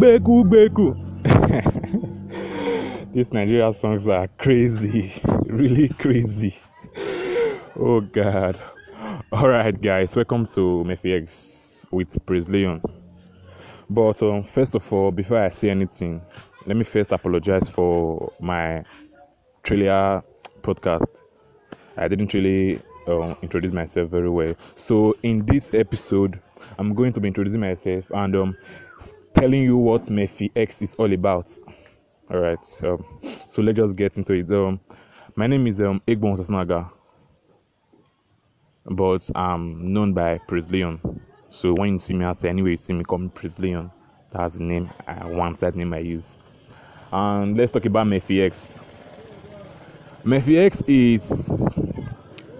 Beku Beku. These Nigeria songs are crazy, really crazy. Oh God. Alright guys, welcome to Mephi X with Praise Leon. But um, first of all, before I say anything, let me first apologize for my trailer podcast. I didn't really um, introduce myself very well. So in this episode, I'm going to be introducing myself and um, telling you what Mephi X is all about. All right. Um, so let's just get into it. Um, my name is um, Egbon Sasnaga, but I'm known by Praise Leon. So when you see me outside, anyway, you see me call me Praise Leon. That's the name. I want that name I use. And let's talk about Mephi X. Mephi X is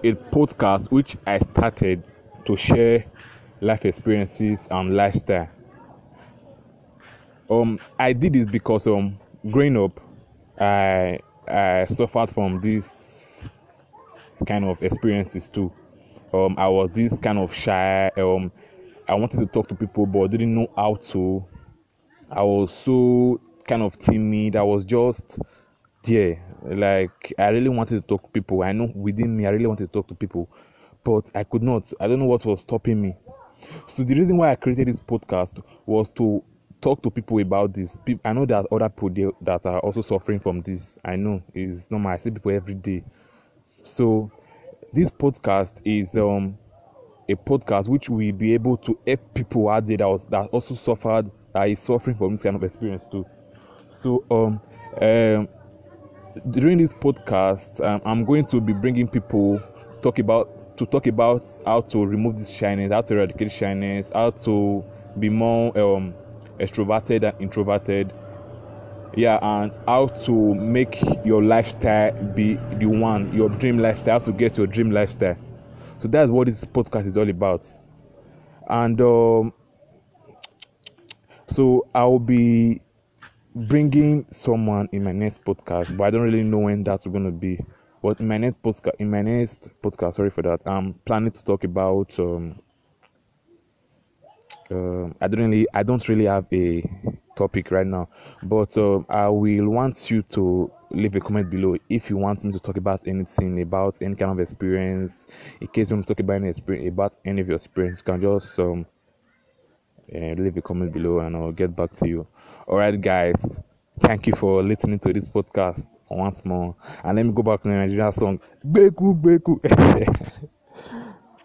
a podcast which I started to share life experiences and lifestyle. Um, I did this because um, growing up, I I suffered from this kind of experiences too. Um, I was this kind of shy. Um, I wanted to talk to people, but didn't know how to. I was so kind of timid. I was just there. Like I really wanted to talk to people. I know within me, I really wanted to talk to people, but I could not. I don't know what was stopping me. So the reason why I created this podcast was to talk to people about this. I know that other people that are also suffering from this. I know it's normal. I see people every day. So this podcast is um a podcast which will be able to help people out there that was that also suffered that is suffering from this kind of experience too. So um um during this podcast um, I'm going to be bringing people talk about to talk about how to remove this shyness, how to eradicate shyness, how to be more um extroverted and introverted. Yeah and how to make your lifestyle be the one your dream lifestyle how to get your dream lifestyle. So that's what this podcast is all about. And um, so i'll be bringing someone in my next podcast but i don't really know when that's going to be. But in my next podcast in my next podcast sorry for that i'm planning to talk about um, um, I don't really I don't really have a topic right now, but um, I will want you to leave a comment below if you want me to talk about anything about any kind of experience. In case you want to talk about any experience about any of your experience, you can just um uh, leave a comment below and I'll get back to you. All right, guys. Thank you for listening to this podcast once more. And let me go back to the Nigerian song. Beku Beku.